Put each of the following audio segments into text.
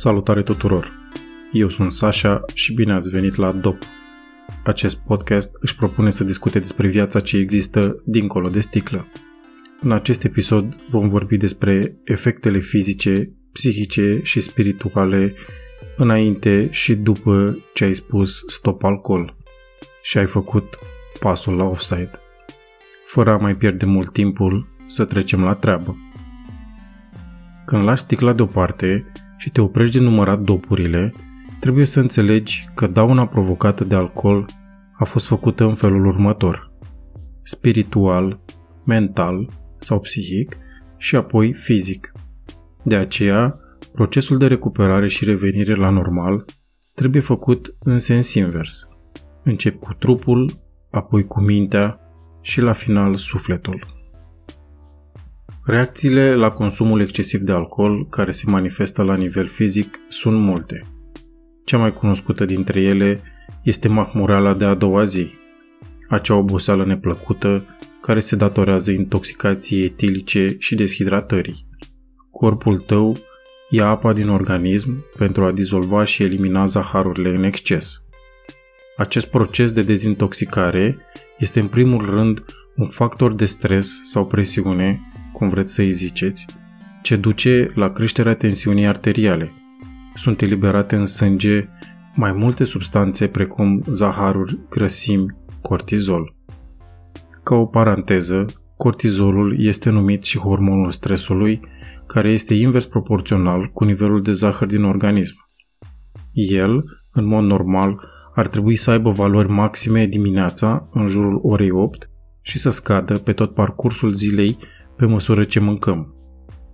Salutare tuturor! Eu sunt Sasha și bine ați venit la DOP. Acest podcast își propune să discute despre viața ce există dincolo de sticlă. În acest episod vom vorbi despre efectele fizice, psihice și spirituale înainte și după ce ai spus stop alcool și ai făcut pasul la offside. Fără a mai pierde mult timpul, să trecem la treabă. Când lași sticla deoparte și te oprești de numărat dopurile, trebuie să înțelegi că dauna provocată de alcool a fost făcută în felul următor. Spiritual, mental sau psihic și apoi fizic. De aceea, procesul de recuperare și revenire la normal trebuie făcut în sens invers. Încep cu trupul, apoi cu mintea și la final sufletul. Reacțiile la consumul excesiv de alcool care se manifestă la nivel fizic sunt multe. Cea mai cunoscută dintre ele este mahmureala de a doua zi, acea oboseală neplăcută care se datorează intoxicației etilice și deshidratării. Corpul tău ia apa din organism pentru a dizolva și elimina zaharurile în exces. Acest proces de dezintoxicare este în primul rând un factor de stres sau presiune cum vreți să-i ziceți, ce duce la creșterea tensiunii arteriale. Sunt eliberate în sânge mai multe substanțe precum zaharuri, grăsimi, cortizol. Ca o paranteză, cortizolul este numit și hormonul stresului, care este invers proporțional cu nivelul de zahăr din organism. El, în mod normal, ar trebui să aibă valori maxime dimineața, în jurul orei 8, și să scadă pe tot parcursul zilei pe măsură ce mâncăm.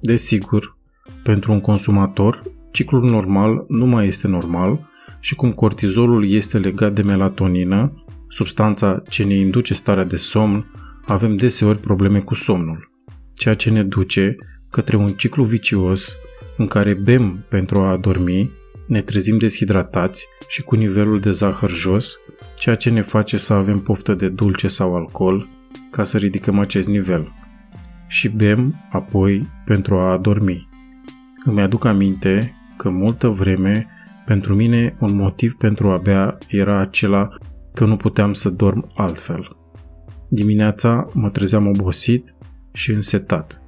Desigur, pentru un consumator, ciclul normal nu mai este normal și cum cortizolul este legat de melatonină, substanța ce ne induce starea de somn, avem deseori probleme cu somnul, ceea ce ne duce către un ciclu vicios în care bem pentru a adormi, ne trezim deshidratați și cu nivelul de zahăr jos, ceea ce ne face să avem poftă de dulce sau alcool ca să ridicăm acest nivel și bem apoi pentru a adormi. Îmi aduc aminte că multă vreme pentru mine un motiv pentru a bea era acela că nu puteam să dorm altfel. Dimineața mă trezeam obosit și însetat.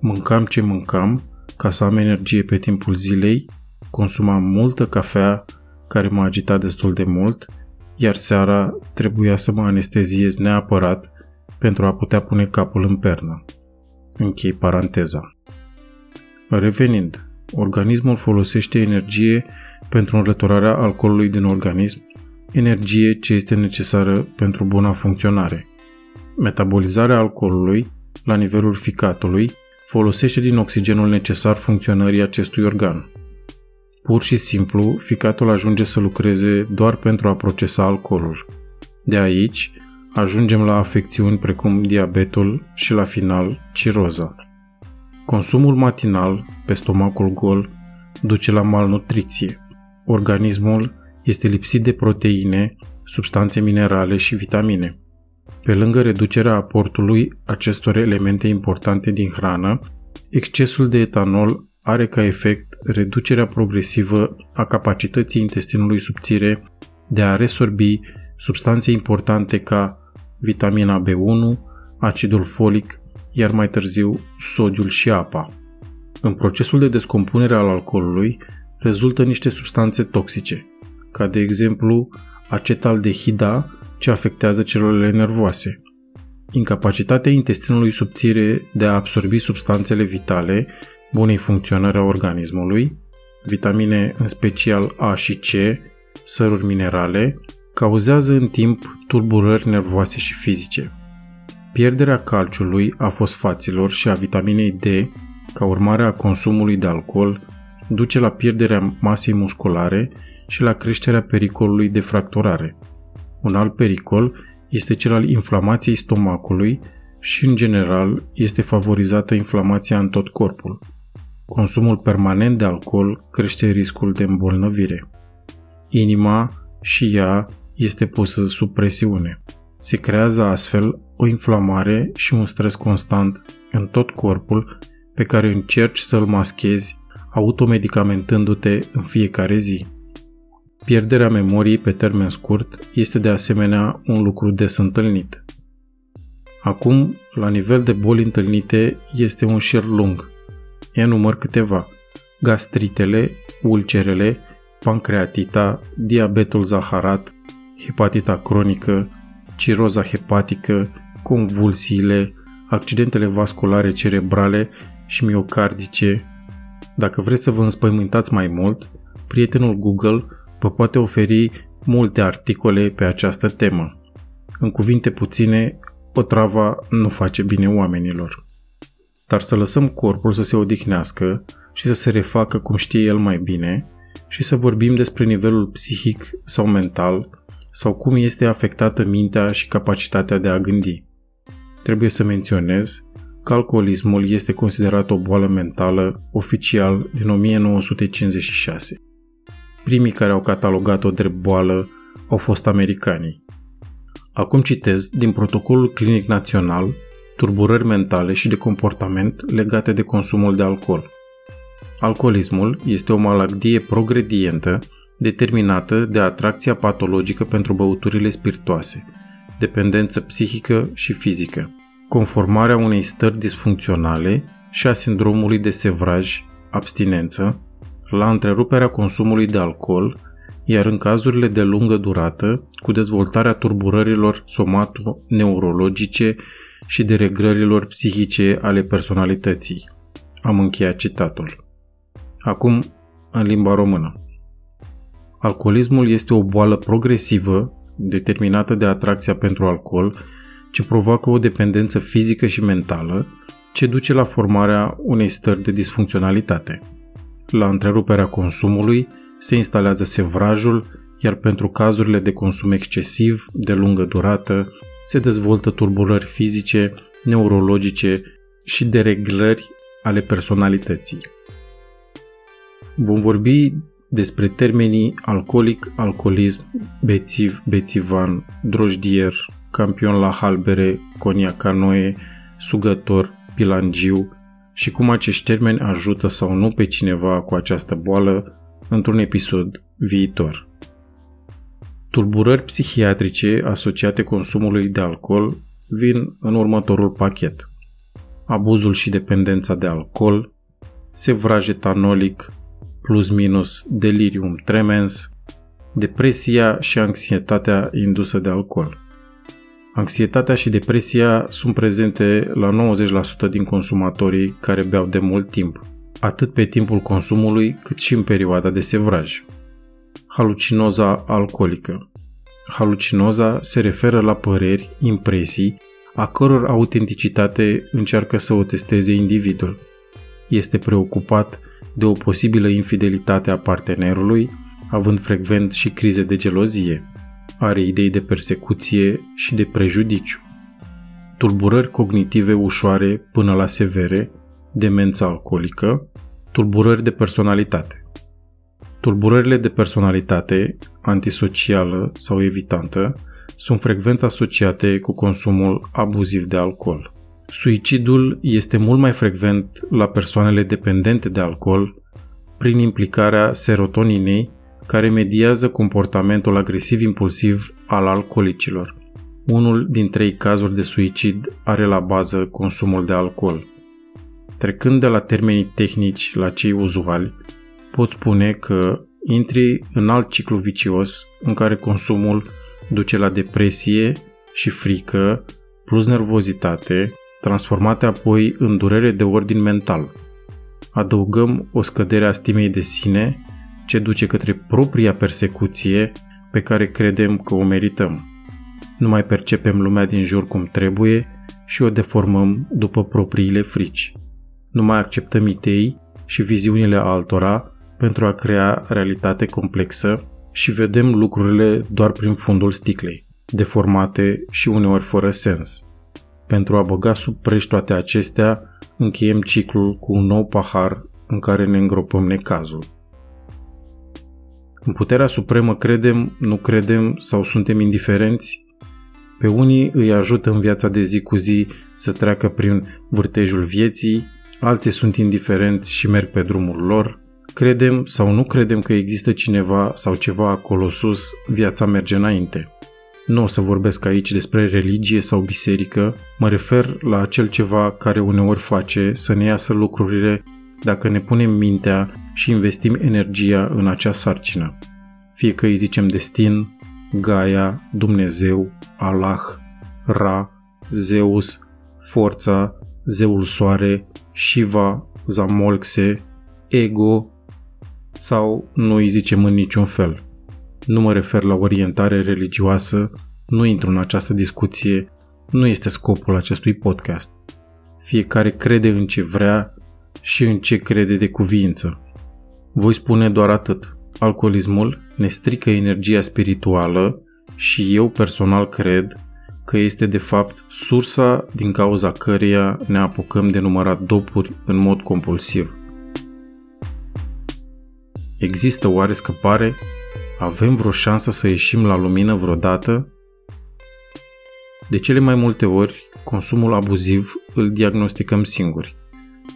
Mâncam ce mâncam ca să am energie pe timpul zilei, consumam multă cafea care mă agita destul de mult, iar seara trebuia să mă anesteziez neapărat pentru a putea pune capul în pernă. Închei paranteza. Revenind, organismul folosește energie pentru înlăturarea alcoolului din organism, energie ce este necesară pentru buna funcționare. Metabolizarea alcoolului, la nivelul ficatului, folosește din oxigenul necesar funcționării acestui organ. Pur și simplu, ficatul ajunge să lucreze doar pentru a procesa alcoolul. De aici, ajungem la afecțiuni precum diabetul și la final ciroza. Consumul matinal pe stomacul gol duce la malnutriție. Organismul este lipsit de proteine, substanțe minerale și vitamine. Pe lângă reducerea aportului acestor elemente importante din hrană, excesul de etanol are ca efect reducerea progresivă a capacității intestinului subțire de a resorbi substanțe importante ca vitamina B1, acidul folic, iar mai târziu sodiul și apa. În procesul de descompunere al alcoolului rezultă niște substanțe toxice, ca de exemplu acetaldehida, ce afectează celulele nervoase. Incapacitatea intestinului subțire de a absorbi substanțele vitale bunei funcționări a organismului, vitamine în special A și C, săruri minerale, cauzează în timp tulburări nervoase și fizice. Pierderea calciului, a fosfaților și a vitaminei D, ca urmare a consumului de alcool, duce la pierderea masei musculare și la creșterea pericolului de fracturare. Un alt pericol este cel al inflamației stomacului și, în general, este favorizată inflamația în tot corpul. Consumul permanent de alcool crește riscul de îmbolnăvire. Inima și ea este pusă sub presiune. Se creează astfel o inflamare și un stres constant în tot corpul pe care încerci să-l maschezi automedicamentându-te în fiecare zi. Pierderea memoriei pe termen scurt este de asemenea un lucru des întâlnit. Acum, la nivel de boli întâlnite, este un șir lung. Ia număr câteva. Gastritele, ulcerele, pancreatita, diabetul zaharat, hepatita cronică, ciroza hepatică, convulsiile, accidentele vasculare cerebrale și miocardice. Dacă vreți să vă înspăimântați mai mult, prietenul Google vă poate oferi multe articole pe această temă. În cuvinte puține, Potrava nu face bine oamenilor. Dar să lăsăm corpul să se odihnească și să se refacă cum știe el mai bine și să vorbim despre nivelul psihic sau mental sau cum este afectată mintea și capacitatea de a gândi. Trebuie să menționez că alcoolismul este considerat o boală mentală oficial din 1956. Primii care au catalogat-o drept boală au fost americanii. Acum citez din protocolul clinic național turburări mentale și de comportament legate de consumul de alcool. Alcoolismul este o maladie progredientă determinată de atracția patologică pentru băuturile spiritoase, dependență psihică și fizică, conformarea unei stări disfuncționale și a sindromului de sevraj, abstinență, la întreruperea consumului de alcool iar în cazurile de lungă durată, cu dezvoltarea turburărilor somato-neurologice și de regrărilor psihice ale personalității. Am încheiat citatul. Acum, în limba română. Alcoolismul este o boală progresivă, determinată de atracția pentru alcool, ce provoacă o dependență fizică și mentală, ce duce la formarea unei stări de disfuncționalitate, la întreruperea consumului se instalează sevrajul, iar pentru cazurile de consum excesiv, de lungă durată, se dezvoltă tulburări fizice, neurologice și dereglări ale personalității. Vom vorbi despre termenii alcoolic, alcoolism, bețiv, bețivan, drojdier, campion la halbere, conia canoe, sugător, pilangiu și cum acești termeni ajută sau nu pe cineva cu această boală într-un episod viitor. Tulburări psihiatrice asociate consumului de alcool vin în următorul pachet. Abuzul și dependența de alcool, sevraj etanolic, plus minus delirium tremens, depresia și anxietatea indusă de alcool. Anxietatea și depresia sunt prezente la 90% din consumatorii care beau de mult timp atât pe timpul consumului cât și în perioada de sevraj. Halucinoza alcoolică Halucinoza se referă la păreri, impresii, a căror autenticitate încearcă să o testeze individul. Este preocupat de o posibilă infidelitate a partenerului, având frecvent și crize de gelozie. Are idei de persecuție și de prejudiciu. Tulburări cognitive ușoare până la severe, demență alcoolică, tulburări de personalitate. Tulburările de personalitate, antisocială sau evitantă, sunt frecvent asociate cu consumul abuziv de alcool. Suicidul este mult mai frecvent la persoanele dependente de alcool prin implicarea serotoninei care mediază comportamentul agresiv-impulsiv al alcoolicilor. Unul din trei cazuri de suicid are la bază consumul de alcool. Trecând de la termenii tehnici la cei uzuali, pot spune că intri în alt ciclu vicios în care consumul duce la depresie și frică plus nervozitate, transformate apoi în durere de ordin mental. Adăugăm o scădere a stimei de sine ce duce către propria persecuție pe care credem că o merităm. Nu mai percepem lumea din jur cum trebuie și o deformăm după propriile frici nu mai acceptăm idei și viziunile altora pentru a crea realitate complexă și vedem lucrurile doar prin fundul sticlei, deformate și uneori fără sens. Pentru a băga sub preș toate acestea, încheiem ciclul cu un nou pahar în care ne îngropăm necazul. În puterea supremă credem, nu credem sau suntem indiferenți? Pe unii îi ajută în viața de zi cu zi să treacă prin vârtejul vieții, alții sunt indiferenți și merg pe drumul lor, Credem sau nu credem că există cineva sau ceva acolo sus, viața merge înainte. Nu o să vorbesc aici despre religie sau biserică, mă refer la acel ceva care uneori face să ne iasă lucrurile dacă ne punem mintea și investim energia în acea sarcină. Fie că îi zicem destin, Gaia, Dumnezeu, Allah, Ra, Zeus, Forța, Zeul Soare, Shiva, Zamolxe, Ego sau nu îi zicem în niciun fel. Nu mă refer la orientare religioasă, nu intru în această discuție, nu este scopul acestui podcast. Fiecare crede în ce vrea și în ce crede de cuvință. Voi spune doar atât. Alcoolismul ne strică energia spirituală și eu personal cred că este de fapt sursa din cauza căreia ne apucăm de numărat dopuri în mod compulsiv. Există oare scăpare? Avem vreo șansă să ieșim la lumină vreodată? De cele mai multe ori, consumul abuziv îl diagnosticăm singuri.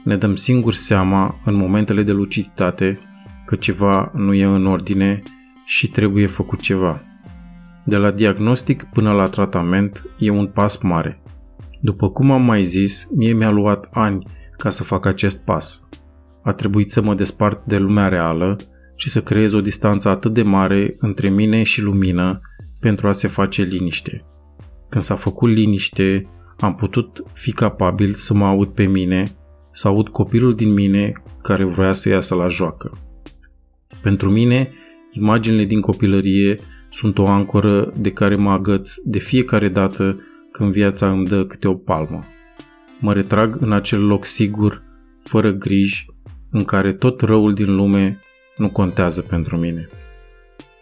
Ne dăm singuri seama în momentele de luciditate că ceva nu e în ordine și trebuie făcut ceva. De la diagnostic până la tratament e un pas mare. După cum am mai zis, mie mi-a luat ani ca să fac acest pas. A trebuit să mă despart de lumea reală și să creez o distanță atât de mare între mine și lumină pentru a se face liniște. Când s-a făcut liniște, am putut fi capabil să mă aud pe mine, să aud copilul din mine care vrea să iasă la joacă. Pentru mine, imaginile din copilărie sunt o ancoră de care mă agăț de fiecare dată când viața îmi dă câte o palmă. Mă retrag în acel loc sigur, fără griji, în care tot răul din lume nu contează pentru mine.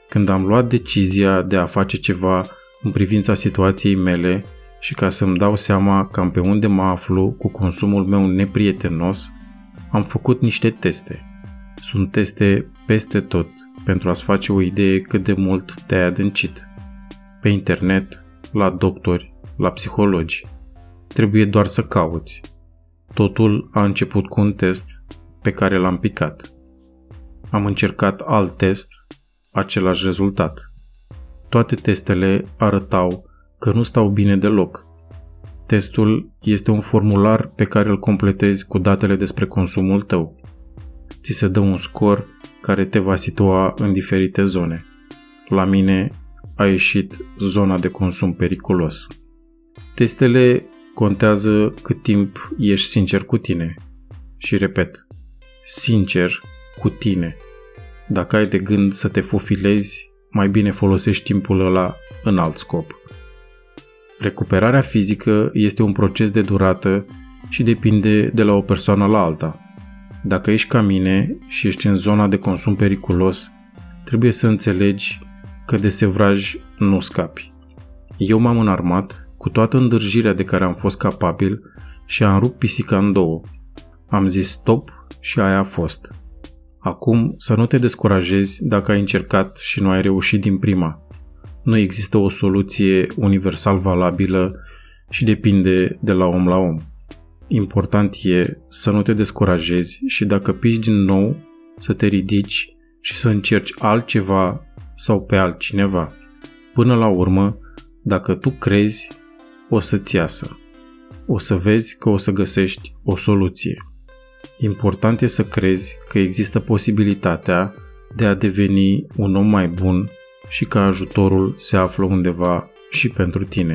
Când am luat decizia de a face ceva în privința situației mele și ca să-mi dau seama cam pe unde mă aflu cu consumul meu neprietenos, am făcut niște teste. Sunt teste peste tot pentru a-ți face o idee cât de mult te-ai adâncit. Pe internet, la doctori, la psihologi. Trebuie doar să cauți. Totul a început cu un test pe care l-am picat. Am încercat alt test, același rezultat. Toate testele arătau că nu stau bine deloc. Testul este un formular pe care îl completezi cu datele despre consumul tău. Ți se dă un scor care te va situa în diferite zone. La mine a ieșit zona de consum periculos. Testele contează cât timp ești sincer cu tine. Și repet, sincer cu tine. Dacă ai de gând să te fofilezi, mai bine folosești timpul ăla în alt scop. Recuperarea fizică este un proces de durată și depinde de la o persoană la alta. Dacă ești ca mine și ești în zona de consum periculos, trebuie să înțelegi că de sevraj nu scapi. Eu m-am înarmat cu toată îndârjirea de care am fost capabil și am rupt pisica în două. Am zis stop și aia a fost. Acum să nu te descurajezi dacă ai încercat și nu ai reușit din prima. Nu există o soluție universal valabilă și depinde de la om la om. Important e să nu te descurajezi și dacă piși din nou, să te ridici și să încerci altceva sau pe altcineva. Până la urmă, dacă tu crezi, o să-ți iasă. O să vezi că o să găsești o soluție. Important e să crezi că există posibilitatea de a deveni un om mai bun și că ajutorul se află undeva și pentru tine.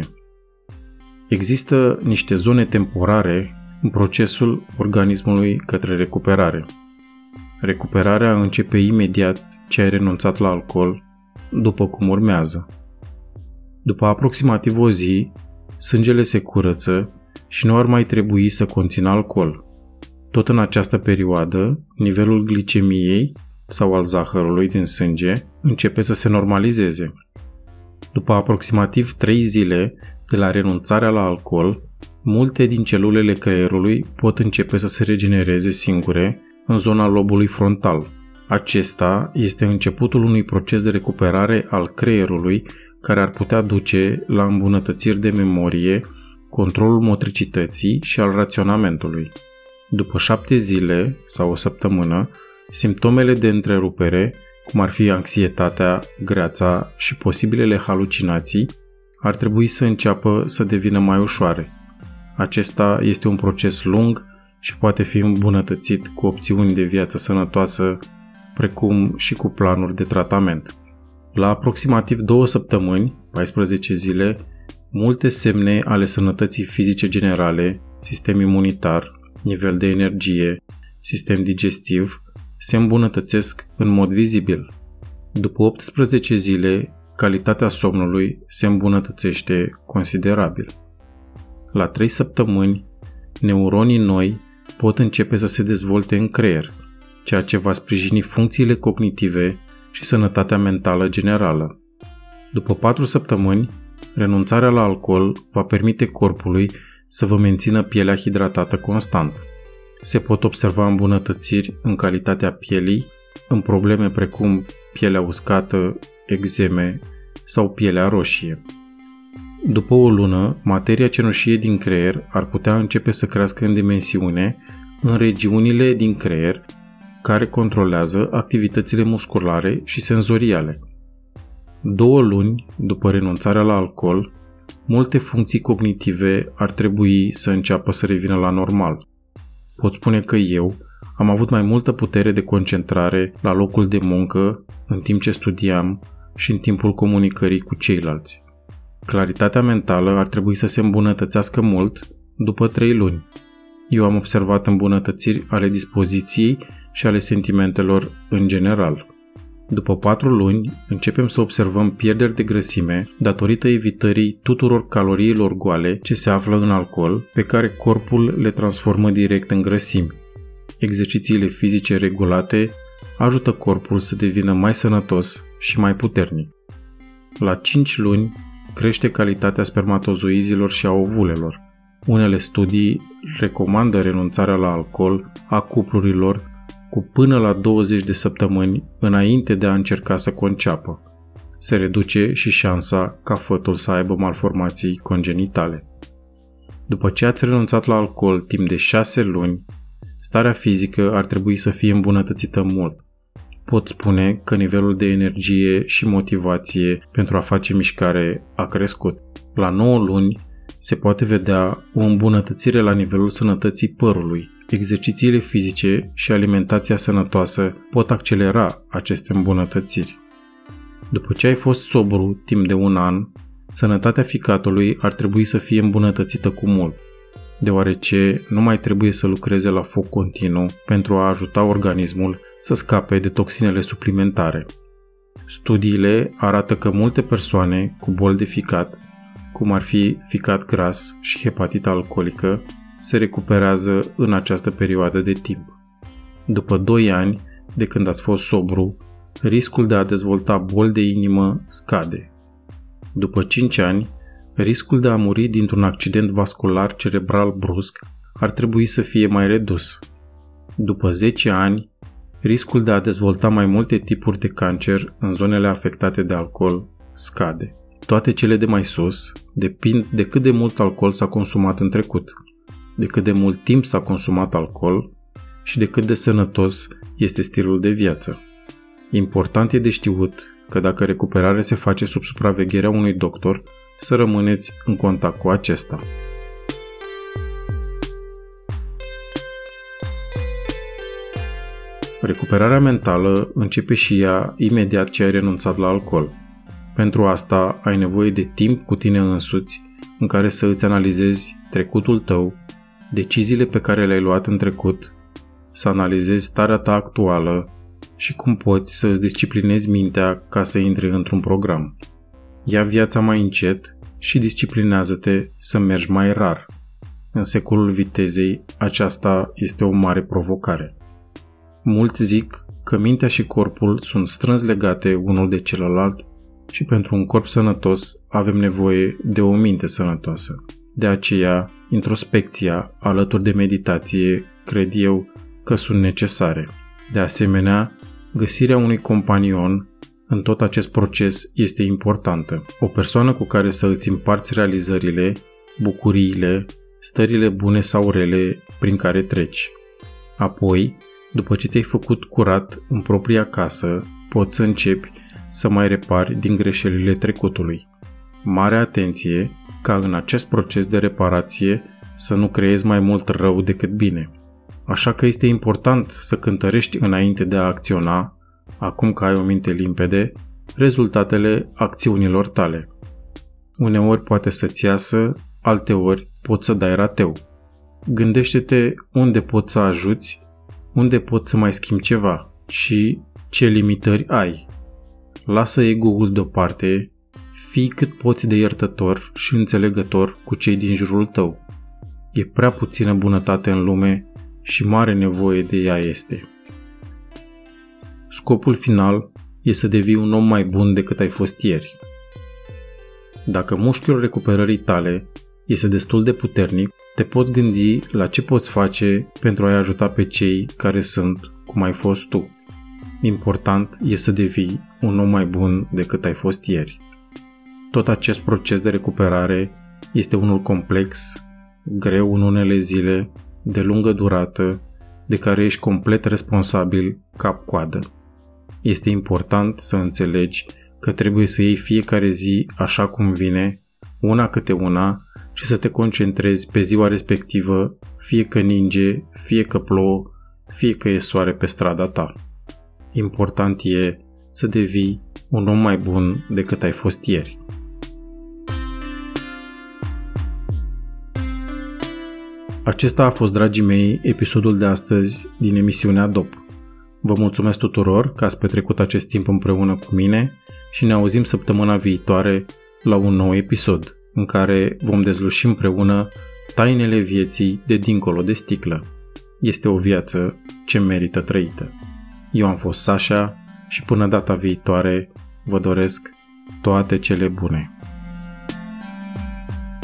Există niște zone temporare în procesul organismului către recuperare. Recuperarea începe imediat ce ai renunțat la alcool, după cum urmează. După aproximativ o zi, sângele se curăță și nu ar mai trebui să conțină alcool. Tot în această perioadă, nivelul glicemiei sau al zahărului din sânge începe să se normalizeze. După aproximativ 3 zile de la renunțarea la alcool, multe din celulele creierului pot începe să se regenereze singure în zona lobului frontal. Acesta este începutul unui proces de recuperare al creierului care ar putea duce la îmbunătățiri de memorie, controlul motricității și al raționamentului. După șapte zile sau o săptămână, Simptomele de întrerupere, cum ar fi anxietatea, greața și posibilele halucinații, ar trebui să înceapă să devină mai ușoare. Acesta este un proces lung și poate fi îmbunătățit cu opțiuni de viață sănătoasă, precum și cu planuri de tratament. La aproximativ două săptămâni, 14 zile, multe semne ale sănătății fizice generale, sistem imunitar, nivel de energie, sistem digestiv, se îmbunătățesc în mod vizibil. După 18 zile, calitatea somnului se îmbunătățește considerabil. La 3 săptămâni, neuronii noi pot începe să se dezvolte în creier, ceea ce va sprijini funcțiile cognitive și sănătatea mentală generală. După 4 săptămâni, renunțarea la alcool va permite corpului să vă mențină pielea hidratată constant. Se pot observa îmbunătățiri în calitatea pielii, în probleme precum pielea uscată, exeme sau pielea roșie. După o lună, materia cenușie din creier ar putea începe să crească în dimensiune în regiunile din creier care controlează activitățile musculare și senzoriale. Două luni după renunțarea la alcool, multe funcții cognitive ar trebui să înceapă să revină la normal. Pot spune că eu am avut mai multă putere de concentrare la locul de muncă, în timp ce studiam și în timpul comunicării cu ceilalți. Claritatea mentală ar trebui să se îmbunătățească mult după trei luni. Eu am observat îmbunătățiri ale dispoziției și ale sentimentelor în general. După patru luni, începem să observăm pierderi de grăsime datorită evitării tuturor caloriilor goale ce se află în alcool, pe care corpul le transformă direct în grăsimi. Exercițiile fizice regulate ajută corpul să devină mai sănătos și mai puternic. La 5 luni crește calitatea spermatozoizilor și a ovulelor. Unele studii recomandă renunțarea la alcool a cuplurilor cu până la 20 de săptămâni înainte de a încerca să conceapă. Se reduce și șansa ca fătul să aibă malformații congenitale. După ce ați renunțat la alcool timp de 6 luni, starea fizică ar trebui să fie îmbunătățită mult. Pot spune că nivelul de energie și motivație pentru a face mișcare a crescut. La 9 luni se poate vedea o îmbunătățire la nivelul sănătății părului, exercițiile fizice și alimentația sănătoasă pot accelera aceste îmbunătățiri. După ce ai fost sobru timp de un an, sănătatea ficatului ar trebui să fie îmbunătățită cu mult, deoarece nu mai trebuie să lucreze la foc continuu pentru a ajuta organismul să scape de toxinele suplimentare. Studiile arată că multe persoane cu bol de ficat, cum ar fi ficat gras și hepatită alcoolică, se recuperează în această perioadă de timp. După 2 ani de când ați fost sobru, riscul de a dezvolta boli de inimă scade. După 5 ani, riscul de a muri dintr-un accident vascular cerebral brusc ar trebui să fie mai redus. După 10 ani, riscul de a dezvolta mai multe tipuri de cancer în zonele afectate de alcool scade. Toate cele de mai sus depind de cât de mult alcool s-a consumat în trecut de cât de mult timp s-a consumat alcool și de cât de sănătos este stilul de viață. Important e de știut că dacă recuperarea se face sub supravegherea unui doctor, să rămâneți în contact cu acesta. Recuperarea mentală începe și ea imediat ce ai renunțat la alcool. Pentru asta ai nevoie de timp cu tine însuți în care să îți analizezi trecutul tău deciziile pe care le-ai luat în trecut, să analizezi starea ta actuală și cum poți să îți disciplinezi mintea ca să intri într-un program. Ia viața mai încet și disciplinează-te să mergi mai rar. În secolul vitezei, aceasta este o mare provocare. Mulți zic că mintea și corpul sunt strâns legate unul de celălalt și pentru un corp sănătos avem nevoie de o minte sănătoasă. De aceea, introspecția alături de meditație cred eu că sunt necesare. De asemenea, găsirea unui companion în tot acest proces este importantă. O persoană cu care să îți împarți realizările, bucuriile, stările bune sau rele prin care treci. Apoi, După ce ți-ai făcut curat în propria casă, poți să începi să mai repari din greșelile trecutului. Mare atenție ca în acest proces de reparație să nu creezi mai mult rău decât bine. Așa că este important să cântărești înainte de a acționa, acum că ai o minte limpede, rezultatele acțiunilor tale. Uneori poate să-ți iasă, alteori poți să dai rateu. Gândește-te unde poți să ajuți, unde poți să mai schimbi ceva și ce limitări ai. Lasă ego-ul deoparte, fii cât poți de iertător și înțelegător cu cei din jurul tău. E prea puțină bunătate în lume și mare nevoie de ea este. Scopul final e să devii un om mai bun decât ai fost ieri. Dacă mușchiul recuperării tale este destul de puternic, te poți gândi la ce poți face pentru a-i ajuta pe cei care sunt cum ai fost tu. Important e să devii un om mai bun decât ai fost ieri. Tot acest proces de recuperare este unul complex, greu în unele zile, de lungă durată, de care ești complet responsabil cap-coadă. Este important să înțelegi că trebuie să iei fiecare zi așa cum vine, una câte una, și să te concentrezi pe ziua respectivă, fie că ninge, fie că plouă, fie că e soare pe strada ta. Important e să devii un om mai bun decât ai fost ieri. Acesta a fost, dragii mei, episodul de astăzi din emisiunea DOP. Vă mulțumesc tuturor că ați petrecut acest timp împreună cu mine și ne auzim săptămâna viitoare la un nou episod în care vom dezluși împreună tainele vieții de dincolo de sticlă. Este o viață ce merită trăită. Eu am fost Sasha și până data viitoare vă doresc toate cele bune.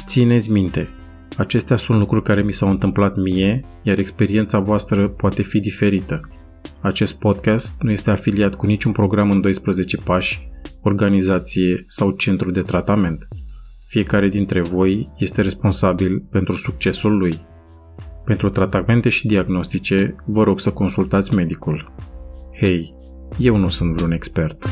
Țineți minte, acestea sunt lucruri care mi s-au întâmplat mie, iar experiența voastră poate fi diferită. Acest podcast nu este afiliat cu niciun program în 12 pași, organizație sau centru de tratament. Fiecare dintre voi este responsabil pentru succesul lui. Pentru tratamente și diagnostice, vă rog să consultați medicul. Hei, eu nu sunt vreun expert.